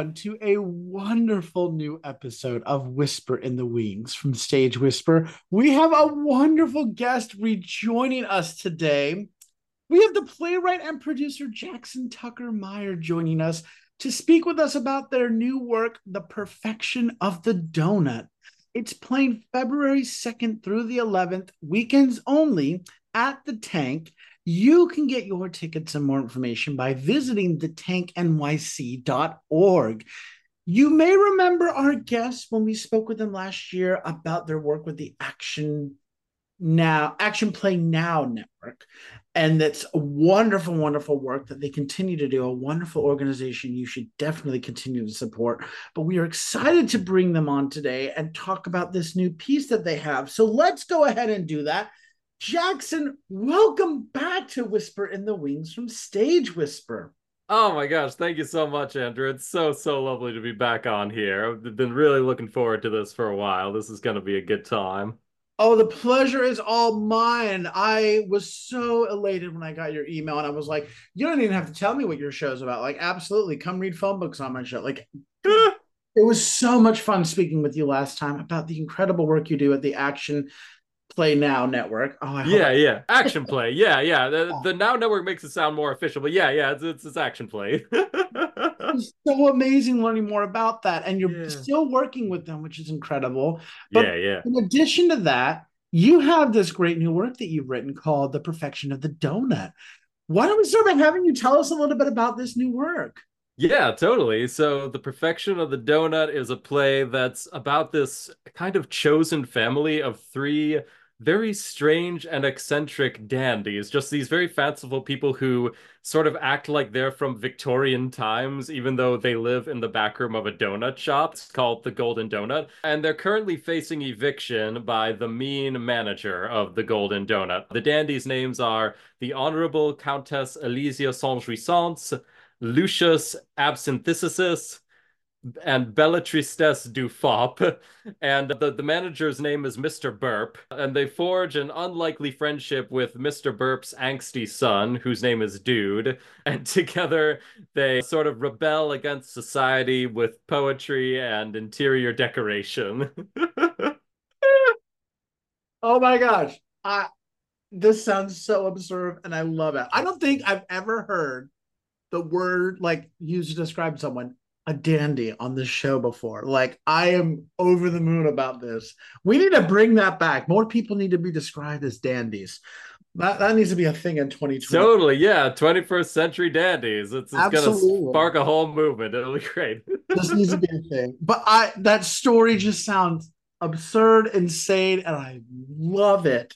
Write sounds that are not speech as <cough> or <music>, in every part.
Everyone, to a wonderful new episode of Whisper in the Wings from Stage Whisper. We have a wonderful guest rejoining us today. We have the playwright and producer Jackson Tucker Meyer joining us to speak with us about their new work, The Perfection of the Donut. It's playing February 2nd through the 11th, weekends only at the Tank. You can get your tickets and more information by visiting thetanknyc.org. You may remember our guests when we spoke with them last year about their work with the Action Now Action Play Now network. And that's a wonderful, wonderful work that they continue to do. A wonderful organization you should definitely continue to support. But we are excited to bring them on today and talk about this new piece that they have. So let's go ahead and do that. Jackson, welcome back to Whisper in the Wings from Stage Whisper. Oh my gosh, thank you so much, Andrew. It's so, so lovely to be back on here. I've been really looking forward to this for a while. This is going to be a good time. Oh, the pleasure is all mine. I was so elated when I got your email and I was like, you don't even have to tell me what your show's about. Like, absolutely, come read phone books on my show. Like, <laughs> it was so much fun speaking with you last time about the incredible work you do at the Action Play Now network. Oh, yeah, yeah, Action Play. <laughs> Yeah, yeah. The, the Now network makes it sound more official, but yeah, yeah, it's it's, it's Action Play. <laughs> it's so amazing learning more about that, and you're yeah. still working with them, which is incredible. But yeah, yeah. In addition to that, you have this great new work that you've written called "The Perfection of the Donut." Why don't we start by having you tell us a little bit about this new work? Yeah, totally. So, The Perfection of the Donut is a play that's about this kind of chosen family of three very strange and eccentric dandies, just these very fanciful people who sort of act like they're from Victorian times, even though they live in the back room of a donut shop it's called the Golden Donut. And they're currently facing eviction by the mean manager of the Golden Donut. The dandies' names are the Honorable Countess Elysia Saint Jouissance, Lucius Absinthicis, and Bellatristesse du Fop. And the, the manager's name is Mr. Burp. And they forge an unlikely friendship with Mr. Burp's angsty son, whose name is Dude. And <laughs> together they sort of rebel against society with poetry and interior decoration. <laughs> oh my gosh. I this sounds so absurd and I love it. I don't think I've ever heard the word like used to describe someone a dandy on this show before. Like I am over the moon about this. We need to bring that back. More people need to be described as dandies. That, that needs to be a thing in 2020. Totally, yeah. 21st century dandies. It's, it's gonna spark a whole movement. It'll be great. <laughs> this needs to be a thing. But I that story just sounds absurd, insane, and I love it.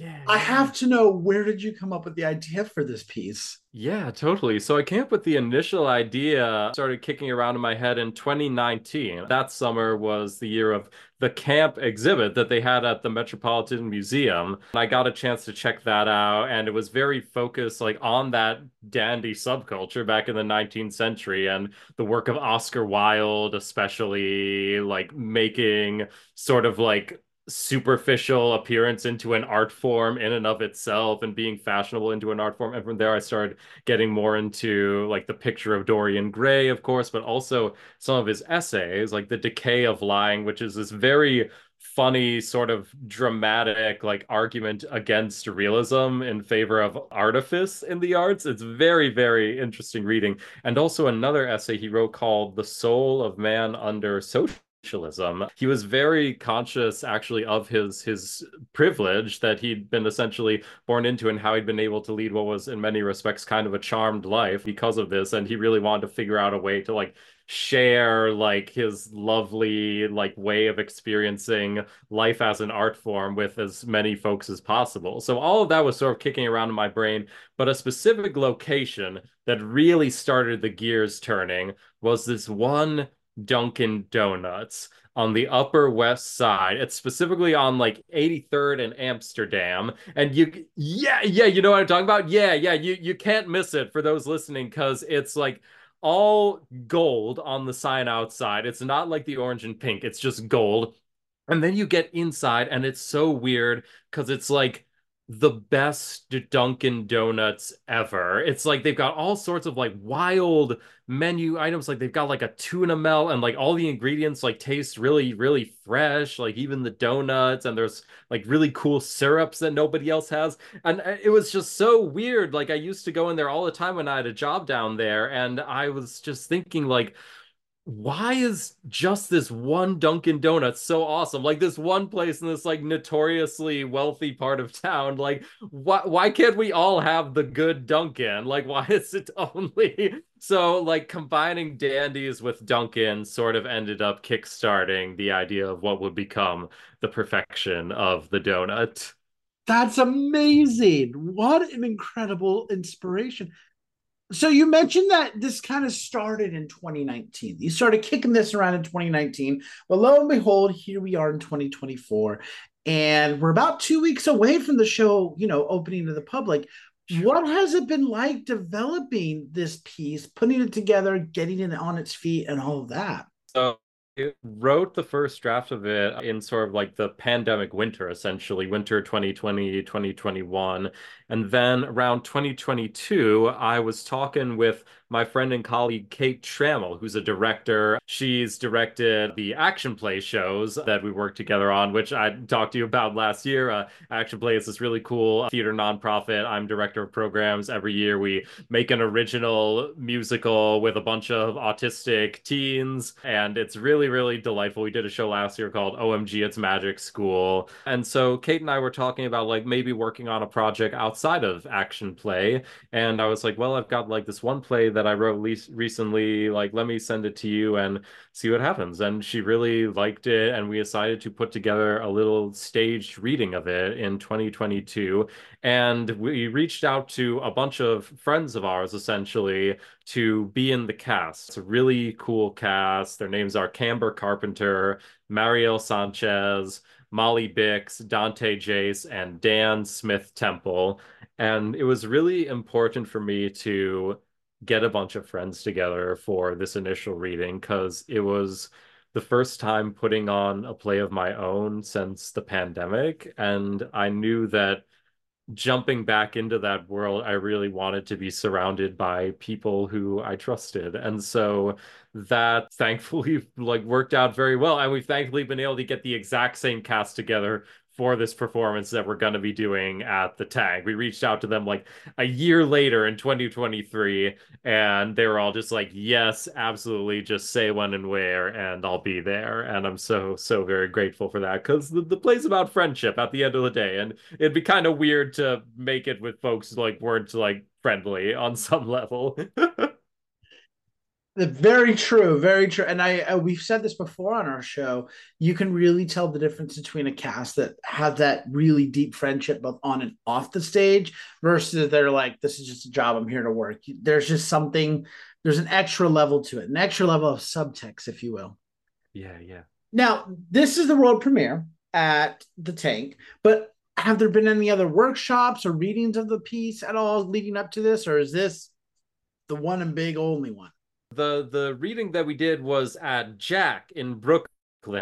Yeah. I have to know where did you come up with the idea for this piece? Yeah, totally. So I came up with the initial idea, started kicking around in my head in 2019. That summer was the year of the camp exhibit that they had at the Metropolitan Museum. I got a chance to check that out and it was very focused like on that dandy subculture back in the 19th century and the work of Oscar Wilde especially like making sort of like superficial appearance into an art form in and of itself and being fashionable into an art form. And from there, I started getting more into like the picture of Dorian Gray, of course, but also some of his essays, like The Decay of Lying, which is this very funny sort of dramatic like argument against realism in favor of artifice in the arts it's very very interesting reading and also another essay he wrote called the soul of man under social. He was very conscious actually of his his privilege that he'd been essentially born into and how he'd been able to lead what was in many respects kind of a charmed life because of this. And he really wanted to figure out a way to like share like his lovely like way of experiencing life as an art form with as many folks as possible. So all of that was sort of kicking around in my brain, but a specific location that really started the gears turning was this one Dunkin' Donuts on the Upper West Side. It's specifically on like 83rd and Amsterdam. And you yeah, yeah, you know what I'm talking about? Yeah, yeah, you you can't miss it for those listening because it's like all gold on the sign outside. It's not like the orange and pink, it's just gold. And then you get inside and it's so weird because it's like the best Dunkin' Donuts ever. It's like they've got all sorts of like wild menu items. Like they've got like a tuna melt and like all the ingredients like taste really, really fresh. Like even the donuts and there's like really cool syrups that nobody else has. And uh, it was just so weird. Like I used to go in there all the time when I had a job down there and I was just thinking like, why is just this one Dunkin' Donuts so awesome? Like this one place in this like notoriously wealthy part of town. Like why why can't we all have the good Dunkin'? Like why <laughs> is it only <laughs> so like combining Dandies with Dunkin' sort of ended up kickstarting the idea of what would become the perfection of the donut. That's amazing. What an incredible inspiration. So you mentioned that this kind of started in 2019. You started kicking this around in 2019. But lo and behold, here we are in 2024. And we're about two weeks away from the show, you know, opening to the public. What has it been like developing this piece, putting it together, getting it on its feet, and all of that? So it wrote the first draft of it in sort of like the pandemic winter, essentially, winter 2020, 2021. And then around 2022, I was talking with my friend and colleague Kate Trammell, who's a director. She's directed the action play shows that we worked together on, which I talked to you about last year. Uh, action play is this really cool theater nonprofit. I'm director of programs. Every year we make an original musical with a bunch of autistic teens, and it's really, really delightful. We did a show last year called OMG It's Magic School. And so Kate and I were talking about like maybe working on a project outside of action play. And I was like, well, I've got like this one play that that I wrote le- recently. Like, let me send it to you and see what happens. And she really liked it. And we decided to put together a little staged reading of it in 2022. And we reached out to a bunch of friends of ours, essentially, to be in the cast. It's a really cool cast. Their names are Camber Carpenter, Mariel Sanchez, Molly Bix, Dante Jace, and Dan Smith Temple. And it was really important for me to get a bunch of friends together for this initial reading because it was the first time putting on a play of my own since the pandemic. And I knew that jumping back into that world, I really wanted to be surrounded by people who I trusted. And so that thankfully <laughs> like worked out very well. And we've thankfully been able to get the exact same cast together for this performance that we're going to be doing at the Tank. We reached out to them like a year later in 2023, and they were all just like, yes, absolutely, just say when and where, and I'll be there. And I'm so, so very grateful for that because the, the play's about friendship at the end of the day. And it'd be kind of weird to make it with folks like weren't like friendly on <laughs> some level. <laughs> Very true, very true. And I uh, we've said this before on our show. You can really tell the difference between a cast that have that really deep friendship both on and off the stage versus they're like, this is just a job. I'm here to work. There's just something. There's an extra level to it, an extra level of subtext, if you will. Yeah, yeah. Now this is the world premiere at the Tank, but have there been any other workshops or readings of the piece at all leading up to this, or is this the one and big only one? The the reading that we did was at Jack in Brooklyn.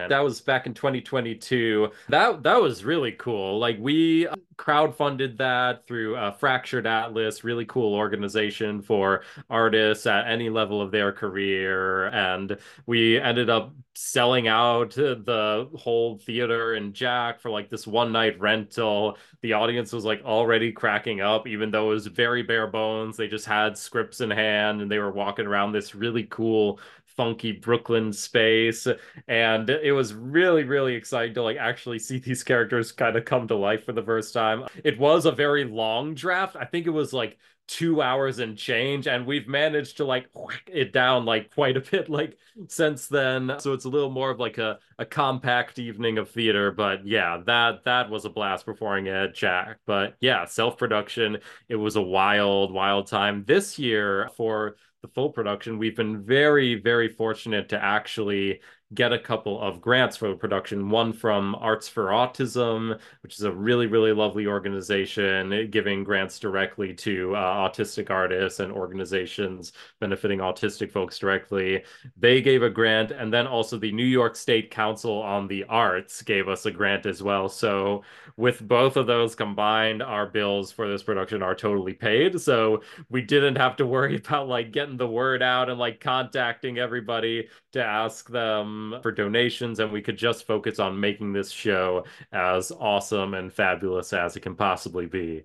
That was back in 2022. That that was really cool. Like we uh, crowdfunded that through a Fractured Atlas, really cool organization for artists at any level of their career, and we ended up selling out the whole theater in Jack for like this one night rental. The audience was like already cracking up, even though it was very bare bones. They just had scripts in hand and they were walking around this really cool funky Brooklyn space. And it was really, really exciting to like actually see these characters kind of come to life for the first time. It was a very long draft. I think it was like two hours and change and we've managed to like whack it down like quite a bit like since then so it's a little more of like a, a compact evening of theater but yeah that that was a blast performing at jack but yeah self-production it was a wild wild time this year for the full production, we've been very, very fortunate to actually get a couple of grants for the production. One from Arts for Autism, which is a really, really lovely organization giving grants directly to uh, autistic artists and organizations benefiting autistic folks directly. They gave a grant, and then also the New York State Council on the Arts gave us a grant as well. So, with both of those combined, our bills for this production are totally paid. So, we didn't have to worry <laughs> about like getting the word out and like contacting everybody to ask them Um, for donations, and we could just focus on making this show as awesome and fabulous as it can possibly be.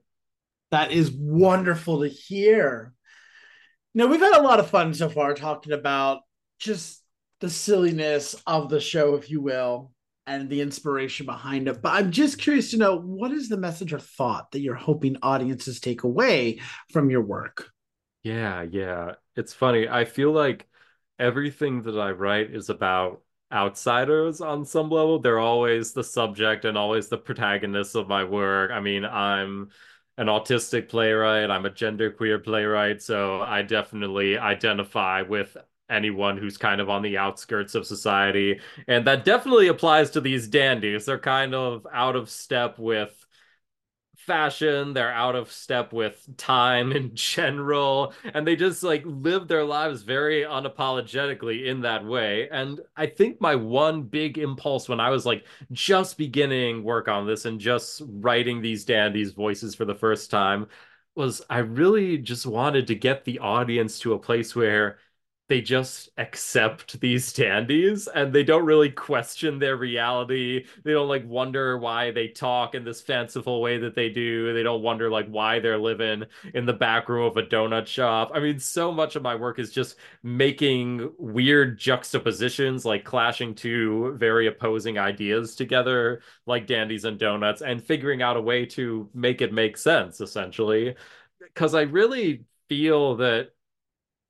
That is wonderful to hear. Now, we've had a lot of fun so far talking about just the silliness of the show, if you will, and the inspiration behind it. But I'm just curious to know what is the message or thought that you're hoping audiences take away from your work? Yeah, yeah. It's funny. I feel like everything that I write is about outsiders on some level. They're always the subject and always the protagonist of my work. I mean, I'm an autistic playwright, I'm a genderqueer playwright, so I definitely identify with anyone who's kind of on the outskirts of society. And that definitely applies to these dandies. They're kind of out of step with fashion they're out of step with time in <laughs> general and they just like live their lives very unapologetically in that way. And i think my one big impulse when i was like just beginning work on this and just writing these dandies voices for the first time was i really just wanted to get the audience to a place where they just accept these dandies and they don't really question their reality. They don't like wonder why they talk in this fanciful way that they do. They don't wonder like why they're living in the back room of a donut shop. I mean, so much of my work is just making weird juxtapositions, like clashing two very opposing ideas together, like dandies and donuts, and figuring out a way to make it make sense, essentially. Because I really feel that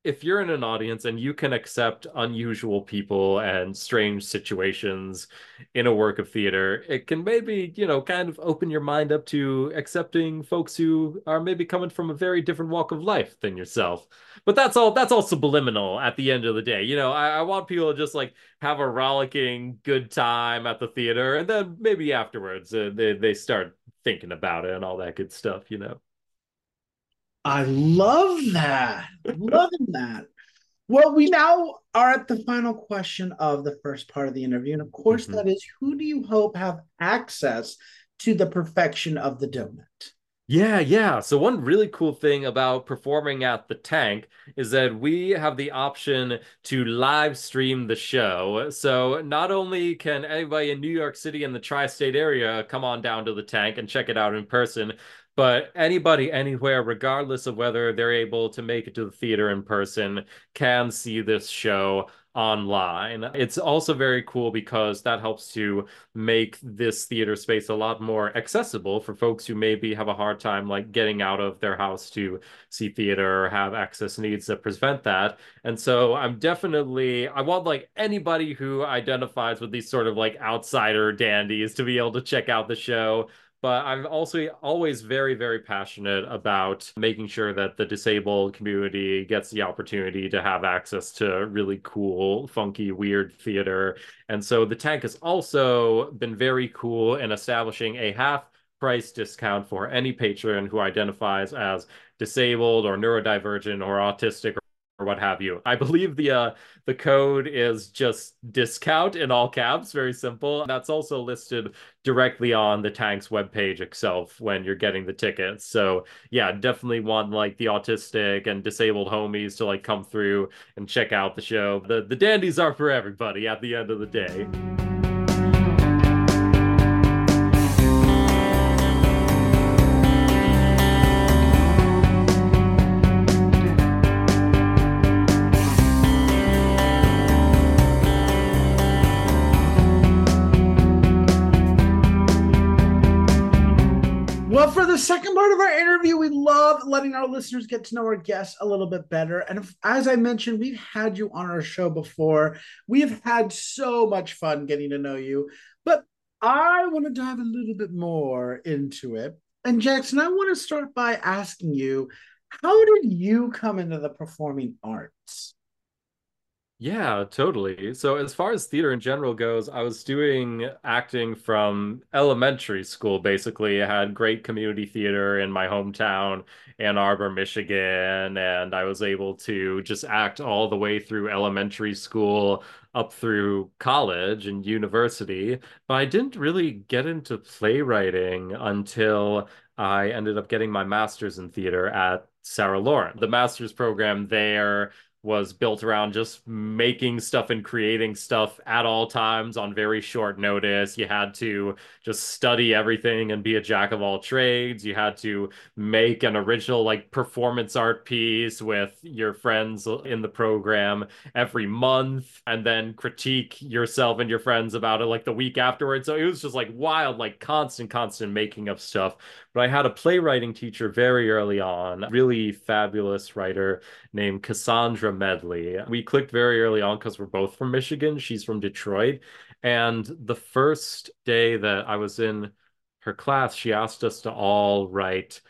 if you're in an audience and you can accept unusual people and strange situations in a work of theater, it can maybe, you know, kind of open your mind up to accepting folks who are maybe coming from a very different walk of life than yourself. But that's all that's all subliminal at the end of the day. You know, I, I want people to just like have a rollicking good time at the theater and then maybe afterwards uh, they, they start thinking about it and all that good stuff, you know. I love that. Loving that. Well, we now are at the final question of the first part of the interview. And of course, mm-hmm. that is who do you hope have access to the perfection of the donut? Yeah, yeah. So, one really cool thing about performing at the tank is that we have the option to live stream the show. So, not only can anybody in New York City and the tri state area come on down to the tank and check it out in person, but anybody anywhere regardless of whether they're able to make it to the theater in person can see this show online. It's also very cool because that helps to make this theater space a lot more accessible for folks who maybe have a hard time like getting out of their house to see theater or have access needs that prevent that. And so I'm definitely I want like anybody who identifies with these sort of like outsider dandies to be able to check out the show but I'm also always very, very passionate about making sure that the disabled community gets the opportunity to have access to really cool, funky, weird theater. And so the tank has also been very cool in establishing a half price discount for any patron who identifies as disabled or neurodivergent or autistic or what have you. I believe the uh, the code is just discount in all caps, very simple. That's also listed directly on the tank's webpage itself when you're getting the tickets. So yeah, definitely want like the autistic and disabled homies to like come through and check out the show. The the dandies are for everybody at the end of the day. The second part of our interview, we love letting our listeners get to know our guests a little bit better. And if, as I mentioned, we've had you on our show before. We have had so much fun getting to know you, but I want to dive a little bit more into it. And Jackson, I want to start by asking you, how did you come into the performing arts? Yeah, totally. So as far as theater in general goes, I was doing acting from elementary school, basically. I had great community theater in my hometown, Ann Arbor, Michigan, and I was able to just act all the way through elementary school up through college and university. But I didn't really get into playwriting until I ended up getting my master's in theater at Sarah Lawrence. The master's program there was built around just making stuff and creating stuff at all times on very short notice. You had to just study everything and be a jack of all trades. You had to make an original like performance art piece with your friends in the program every month and then critique yourself and your friends about it like the week afterwards. So it was just like wild, like constant, constant making of stuff. But I had a playwriting teacher very early on, really fabulous writer named Cassandra Medley. We clicked very early on because we're both from Michigan. She's from Detroit. And the first day that I was in her class, she asked us to all write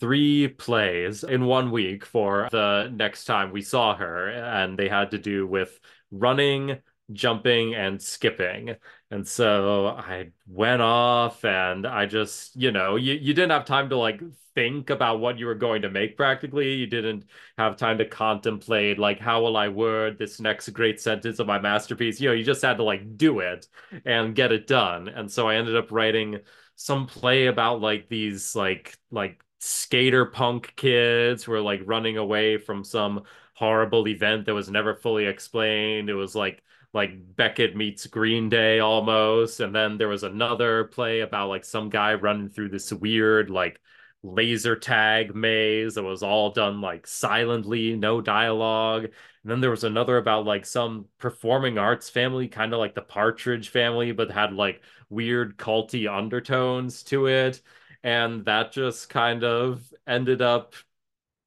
three plays in one week for the next time we saw her. And they had to do with running, jumping and skipping. And so I went off and I just, you know, you, you didn't have time to like think about what you were going to make practically. You didn't have time to contemplate like how will I word this next great sentence of my masterpiece. You know, you just had to like do it and get it done. And so I ended up writing some play about like these like like skater punk kids who are like running away from some horrible event that was never fully explained. It was like like Beckett meets Green Day almost. And then there was another play about like some guy running through this weird like laser tag maze that was all done like silently, no dialogue. And then there was another about like some performing arts family, kind of like the Partridge family, but had like weird culty undertones to it. And that just kind of ended up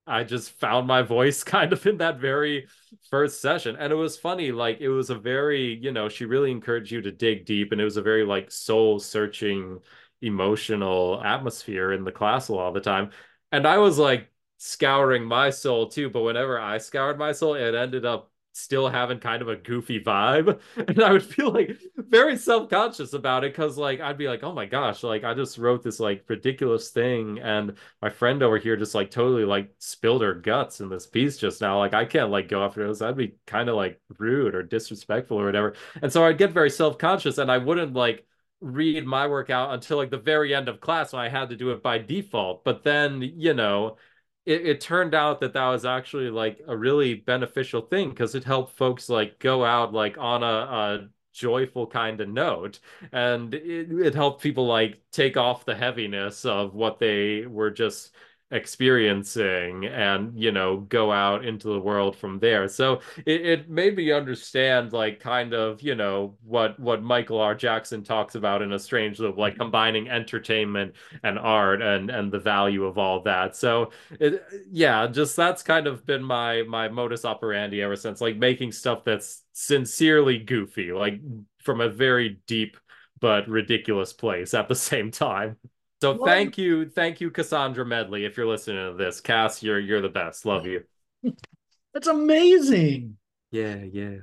I just found my voice <laughs> kind of in that very first session. And it was funny, like it was a very, you know, she really encouraged you to dig deep and it was a very like soul searching emotional atmosphere in the class a lot of the time. And I was like scouring my soul too, but whenever I scoured my soul, it ended up still having kind of a goofy vibe. <laughs> And i would feel like very self-conscious about it because like i'd be like oh my gosh like i just wrote this like ridiculous thing and my friend over here just like totally like spilled her guts in this piece just now. Like i can't like go after this. I'd be kind of like rude or disrespectful or whatever. And so i'd get very self-conscious and i wouldn't like read my work out until like the very end of class when i had to do it by default. But then you know it, it turned out that that was actually like a really beneficial thing because it helped folks like go out like on a, a joyful kind of note and it, it helped people like take off the heaviness of what they were just experiencing and you know go out into the world from there. So it, it made me understand like kind of you know what what michael r. Jackson talks about in a strange loop like mm-hmm. combining entertainment and art and and the value of all that. So it, yeah just that's kind of been my my modus operandi ever since like making stuff that's sincerely goofy like from a very deep but ridiculous place at the same time so well, thank you, thank you, Cassandra Medley. If you're listening to this, Cass, you're you're the best. Love you. <laughs> That's amazing. Yeah, yeah.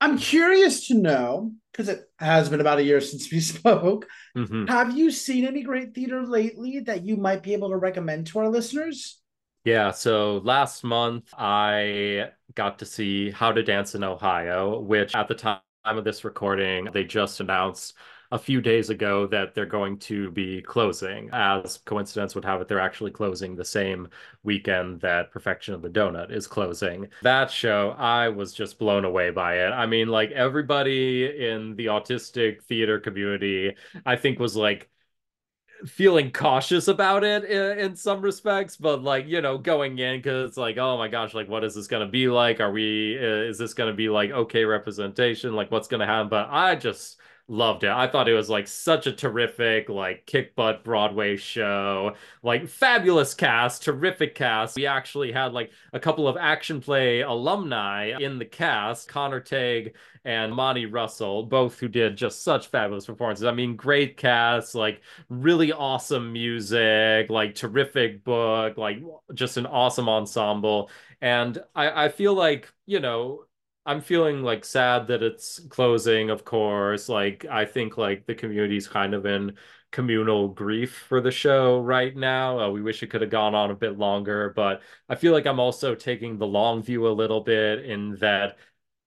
I'm curious to know because it has been about a year since we <laughs> spoke. Mm-hmm. Have you seen any great theater lately that you might be able to recommend to our listeners? Yeah, so last month I got to see How to Dance in Ohio, which at the time of this recording, they just announced a few days ago that they're going to be closing. As coincidence would have it, they're actually closing the same weekend that Perfection of the Donut is closing. That show, I was just blown away by it. I mean, like everybody in the autistic theater community, I think was like, feeling cautious about it in, in, some respects but like you know going in because it's like oh my gosh like what is this gonna be like are we uh, is this gonna be like okay representation like what's gonna happen but i just loved it. I thought it was like such a terrific, like kick butt Broadway show, like fabulous cast, terrific cast. We actually had like a couple of action play alumni in the cast, Connor Tagg and Monty Russell, both who did just such fabulous performances. I mean, great cast, like really awesome music, like terrific book, like just an awesome ensemble. And I, I feel like, you know, I'm feeling like sad that it's closing, of course. Like I think like the community's kind of in communal grief for the show right now. Uh, we wish it could have gone on a bit longer, but I feel like I'm also taking the long view a little bit in that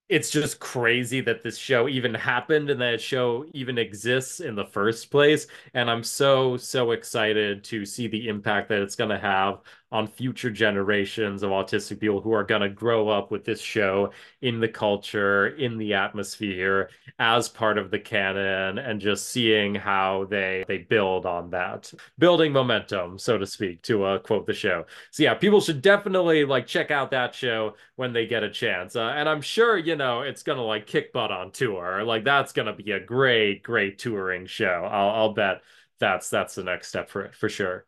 it's just crazy that this show even happened and that show even exists in the first place. And I'm so, so excited to see the impact that it's going to have on future generations of autistic people who are going to grow up with this show in the culture, in the atmosphere, as part of the canon, and just seeing how they they build on that, building momentum, so to speak, to uh, quote the show. So yeah, people should definitely like check out that show when they get a chance, uh, and I'm sure you know it's gonna like kick butt on tour. Like that's gonna be a great, great touring show. I'll, I'll bet that's that's the next step for it for sure.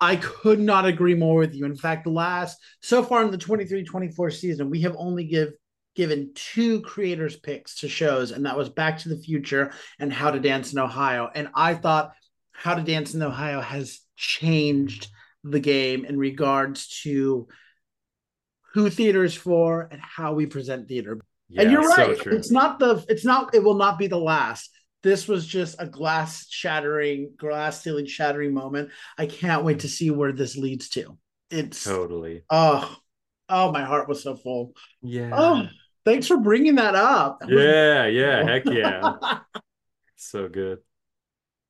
I could not agree more with you. In fact, last so far in the 23-24 season, we have only give given two creators picks to shows, and that was Back to the Future and How to Dance in Ohio. And I thought How to Dance in Ohio has changed the game in regards to who theater is for and how we present theater. Yeah, and you're right. So it's not the it's not it will not be the last this was just a glass shattering, glass ceiling shattering moment. I can't wait to see where this leads to. It's totally. Oh, oh, my heart was so full. Yeah. Oh, thanks for bringing that up. Yeah, yeah, heck yeah. <laughs> so good.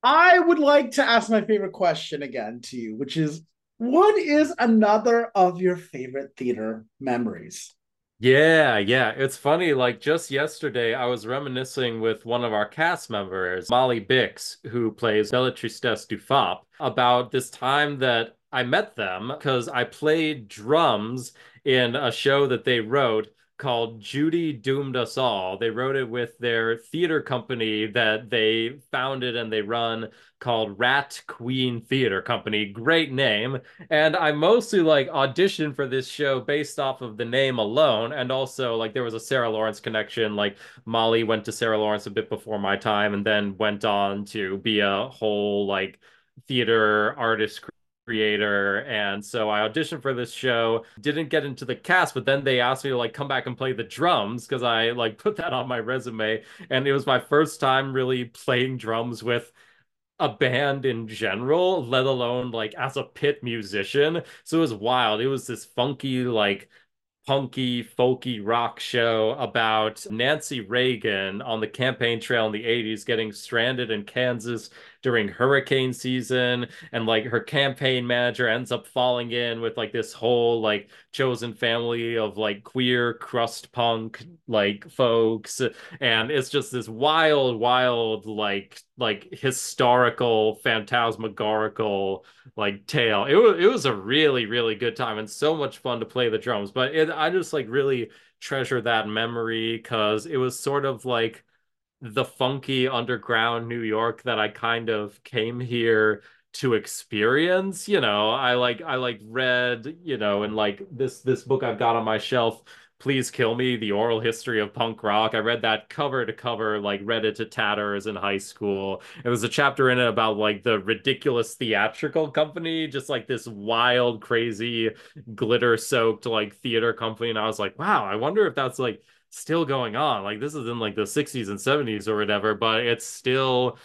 I would like to ask my favorite question again to you, which is what is another of your favorite theater memories? Yeah, yeah. It's funny. Like just yesterday, I was reminiscing with one of our cast members, Molly Bix, who plays Bella Tristesse du Fop, about this time that I met them because I played drums in a show that they wrote called Judy Doomed Us All. They wrote it with their theater company that they founded and they run called Rat Queen Theater Company. Great name. And I mostly like auditioned for this show based off of the name alone. And also, like, there was a Sarah Lawrence connection. Like, Molly went to Sarah Lawrence a bit before my time and then went on to be a whole, like, theater artist creator. And so i auditioned for this show. Didn't get into the cast but then they asked me to like come back and play the drums because i like put that on my resume. And it was my first time really playing drums with a band in general let alone like as a pit musician. So it was wild. It was this funky like punky, folky rock show about Nancy Reagan on the campaign trail in the 80s getting stranded in Kansas during hurricane season. And like her campaign manager ends up falling in with like this whole like chosen family of like queer crust punk like folks. And it's just this wild wild like like historical phantasmagorical like tale. It was it was a really really good time and so much fun to play the drums but it, I just like really treasure that memory because it was sort of like the funky underground New York that I kind of came here to experience you know? I like i like read you know and like this this book i've got on my shelf please kill me the oral history of punk rock. I read that cover to cover like read it to tatters in high school. It was a chapter in it about like the ridiculous theatrical company just like this wild crazy glitter soaked like theater company. And i was like wow i wonder if that's like still going on. Like this is in like the 60s and 70s or whatever, but it's still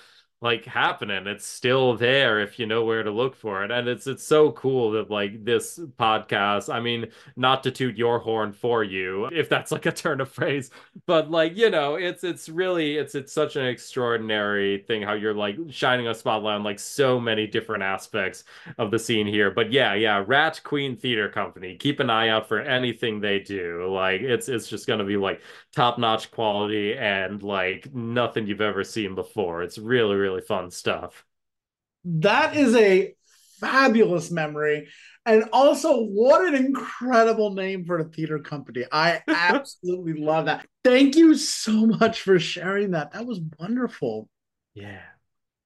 like happening. It's still there if you know where to look for it. And it's it's so cool that like this podcast, I mean, not to toot your horn for you, if that's like a turn of phrase, but like, you know, it's it's really it's it's such an extraordinary thing how you're like shining a spotlight on like so many different aspects of the scene here. But yeah, yeah, Rat Queen Theater Company. Keep an eye out for anything they do. Like it's it's just gonna be like top-notch quality and like nothing you've ever seen before. It's really, really really fun stuff. That is a fabulous memory. And also, what an incredible name for a theater company. I <laughs> absolutely love that. Thank you so much for sharing that. That was wonderful. Yeah.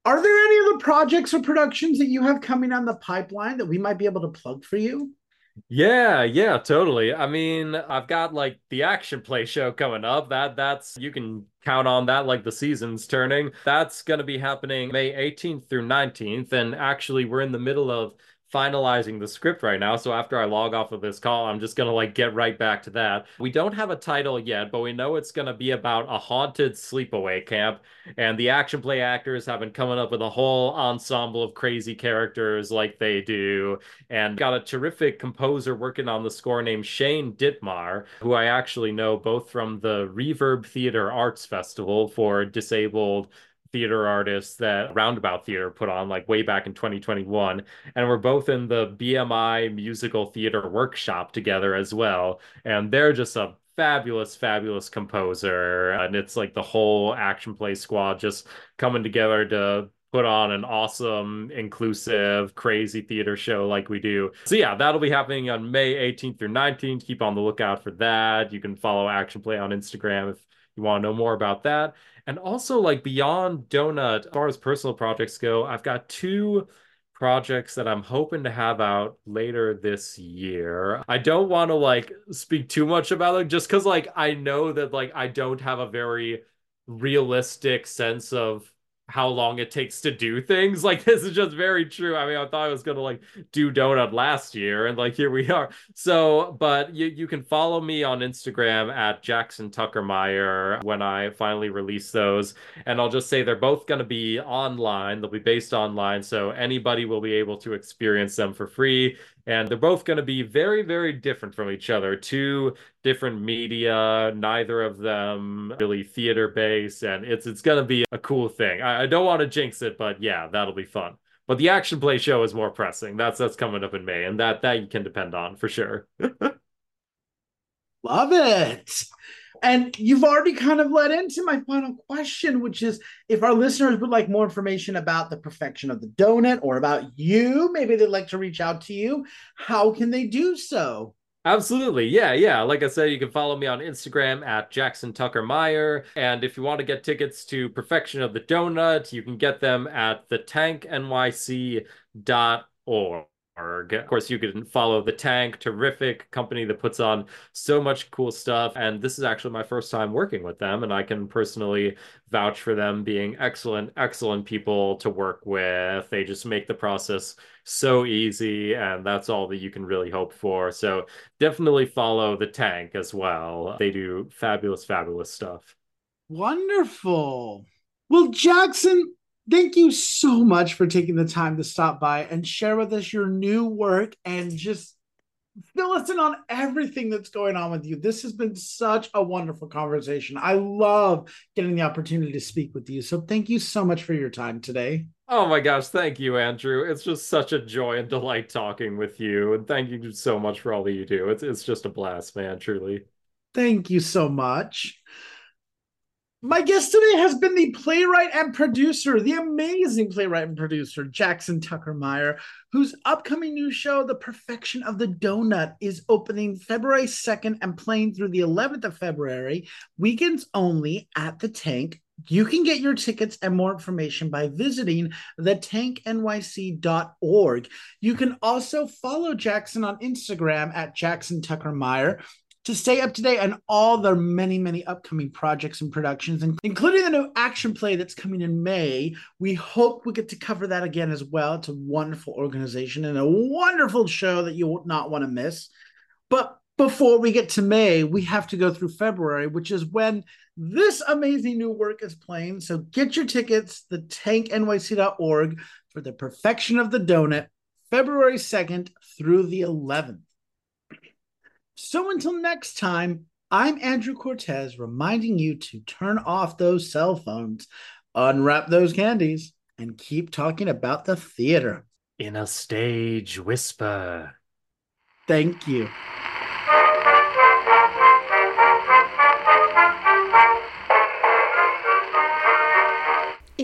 Are there any other projects or productions that you have coming on the pipeline that we might be able to plug for you? Yeah, yeah, totally. I mean, I've got like the action play show coming up. That that's you can count on that like the season's turning. That's going to be happening May 18th through 19th and actually we're in the middle of finalizing the script right now. So after I log off of this call, I'm just gonna like get right back to that. We don't have a title yet, but we know it's gonna be about a haunted sleepaway camp. And the action play actors have been coming up with a whole ensemble of crazy characters like they do. And got a terrific composer working on the score named Shane Dittmar, who I actually know both from the Reverb Theater Arts Festival for disabled theater artists that Roundabout Theater put on like way back in 2021. And we're both in the BMI musical theater workshop together as well. And they're just a fabulous, fabulous composer. And it's like the whole action play squad just coming together to put on an awesome, inclusive, crazy theater show like we do. So yeah, that'll be happening on May 18th through 19th. Keep on the lookout for that. You can follow Action Play on Instagram if you want to know more about that. And also, like beyond Donut, as far as personal projects go, I've got two projects that I'm hoping to have out later this year. I don't want to like speak too much about it just because like I know that like I don't have a very realistic sense of how long it takes to do things. <laughs> Like this is just very true. I mean, I thought I was gonna like do donut last year, and like here we are. So, but you you can follow me on Instagram at Jackson Tucker Meyer when I finally release those, and I'll just say they're both gonna be online. They'll be based online, so anybody will be able to experience them for free and they're both going to be very very different from each other. Two different media neither of them really theater based and it's it's going to be a cool thing. I, I don't want to jinx it but yeah that'll be fun. But the action play show is more pressing. That's that's coming up in may and that that you can depend on for sure. <laughs> Love it and you've already kind of led into my final question, which is if our listeners would like more information about the perfection of the donut or about you, maybe they'd like to reach out to you, how can they do so? Absolutely. Yeah, yeah. Like I said, you can follow me on Instagram at Jackson Tucker Meyer. And if you want to get tickets to Perfection of the Donut, you can get them at thetanknyc.org. Of course, you can follow The Tank, terrific company that puts on so much cool stuff. And this is actually my first time working with them, and I can personally vouch for them being excellent, excellent people to work with. They just make the process so easy, and that's all that you can really hope for. So definitely follow The Tank as well. They do fabulous, fabulous stuff. Wonderful. Well, Jackson, thank you so much for taking the time to stop by and share with us your new work and just fill us in on everything that's going on with you. This has been such a wonderful conversation. I love getting the opportunity to speak with you. So thank you so much for your time today. Oh my gosh, thank you, Andrew. It's just such a joy and delight talking with you. And thank you so much for all that you do. It's it's just a blast, man, truly. Thank you so much. My guest today has been the playwright and producer, the amazing playwright and producer, Jackson Tucker Meyer, whose upcoming new show, The Perfection of the Donut, is opening February 2nd and playing through the 11th of February, weekends only at the Tank. You can get your tickets and more information by visiting thetanknyc.org. You can also follow Jackson on Instagram at Jackson Tucker Meyer to stay up to date on all their many, many upcoming projects and productions, including the new action play that's coming in May. We hope we get to cover that again as well. It's a wonderful organization and a wonderful show that you will not want to miss. But before we get to May, we have to go through February, which is when this amazing new work is playing. So get your tickets, the tanknyc.org for the perfection of the donut, February 2nd through the 11th. So until next time, I'm Andrew Cortez reminding you to turn off those cell phones, unwrap those candies, and keep talking about the theater. In a stage whisper. Thank you.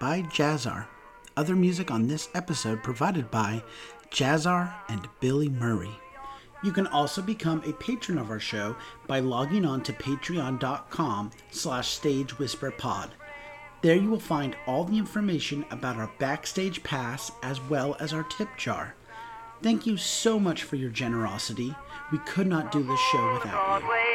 by Jazzar. Other music on this episode provided by Jazzar and Billy Murray. You can also become a patron of our show by logging on to patreon.com slash stagewhisperpod. There you will find all the information about our backstage pass as well as our tip jar. Thank you so much for your generosity. We could not do this show without you.